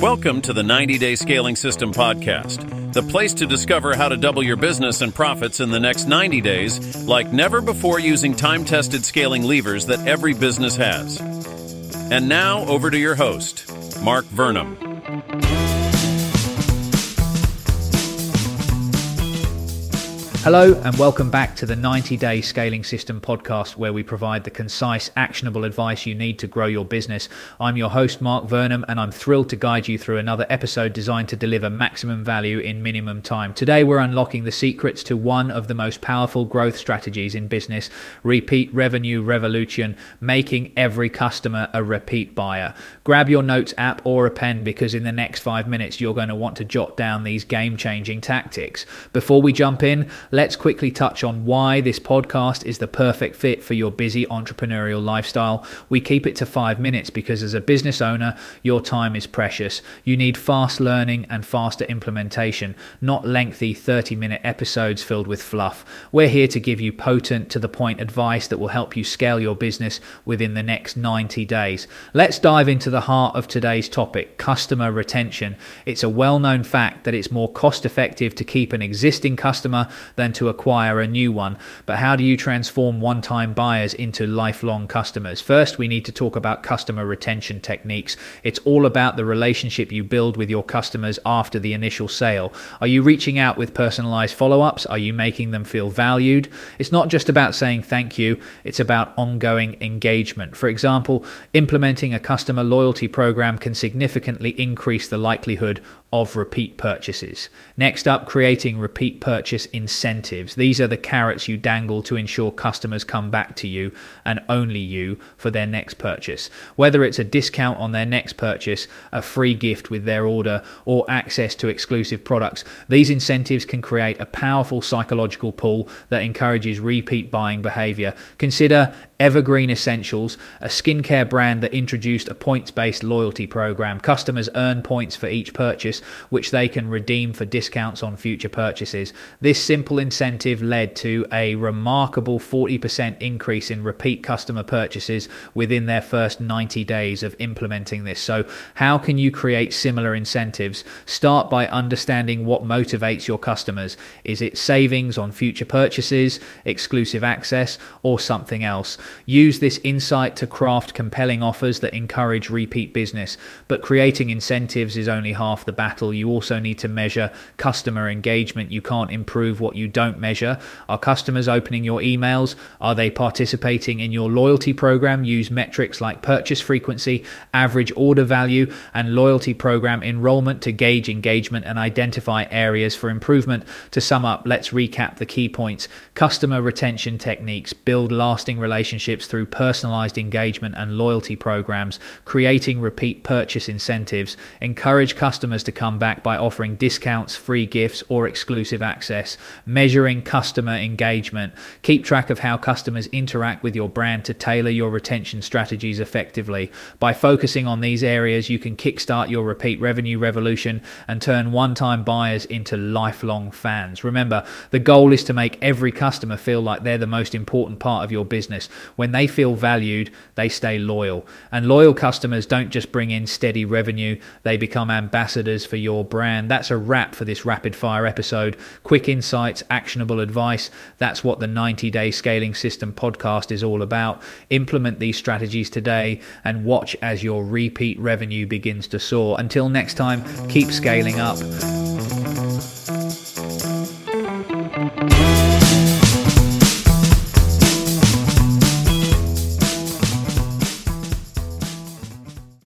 Welcome to the 90 Day Scaling System Podcast, the place to discover how to double your business and profits in the next 90 days like never before using time tested scaling levers that every business has. And now, over to your host, Mark Vernam. Hello, and welcome back to the 90 Day Scaling System podcast, where we provide the concise, actionable advice you need to grow your business. I'm your host, Mark Vernam, and I'm thrilled to guide you through another episode designed to deliver maximum value in minimum time. Today, we're unlocking the secrets to one of the most powerful growth strategies in business repeat revenue revolution, making every customer a repeat buyer. Grab your notes app or a pen because in the next five minutes, you're going to want to jot down these game changing tactics. Before we jump in, let's quickly touch on why this podcast is the perfect fit for your busy entrepreneurial lifestyle. We keep it to five minutes because as a business owner, your time is precious. You need fast learning and faster implementation, not lengthy 30 minute episodes filled with fluff. We're here to give you potent, to the point advice that will help you scale your business within the next 90 days. Let's dive into the heart of today's topic customer retention. It's a well known fact that it's more cost effective to keep an existing customer than to acquire a new one. But how do you transform one time buyers into lifelong customers? First, we need to talk about customer retention techniques. It's all about the relationship you build with your customers after the initial sale. Are you reaching out with personalized follow ups? Are you making them feel valued? It's not just about saying thank you, it's about ongoing engagement. For example, implementing a customer loyalty program can significantly increase the likelihood of repeat purchases. Next up, creating repeat purchase incentives. These are the carrots you dangle to ensure customers come back to you and only you for their next purchase. Whether it's a discount on their next purchase, a free gift with their order, or access to exclusive products, these incentives can create a powerful psychological pull that encourages repeat buying behavior. Consider Evergreen Essentials, a skincare brand that introduced a points based loyalty program. Customers earn points for each purchase, which they can redeem for discounts on future purchases. This simple incentive led to a remarkable 40% increase in repeat customer purchases within their first 90 days of implementing this. So, how can you create similar incentives? Start by understanding what motivates your customers. Is it savings on future purchases, exclusive access, or something else? Use this insight to craft compelling offers that encourage repeat business. But creating incentives is only half the battle. You also need to measure customer engagement. You can't improve what you don't measure. Are customers opening your emails? Are they participating in your loyalty program? Use metrics like purchase frequency, average order value, and loyalty program enrollment to gauge engagement and identify areas for improvement. To sum up, let's recap the key points. Customer retention techniques build lasting relationships relationships through personalized engagement and loyalty programs, creating repeat purchase incentives, encourage customers to come back by offering discounts, free gifts, or exclusive access, measuring customer engagement, keep track of how customers interact with your brand to tailor your retention strategies effectively. By focusing on these areas, you can kickstart your repeat revenue revolution and turn one time buyers into lifelong fans. Remember, the goal is to make every customer feel like they're the most important part of your business. When they feel valued, they stay loyal. And loyal customers don't just bring in steady revenue, they become ambassadors for your brand. That's a wrap for this rapid fire episode. Quick insights, actionable advice. That's what the 90 day scaling system podcast is all about. Implement these strategies today and watch as your repeat revenue begins to soar. Until next time, keep scaling up.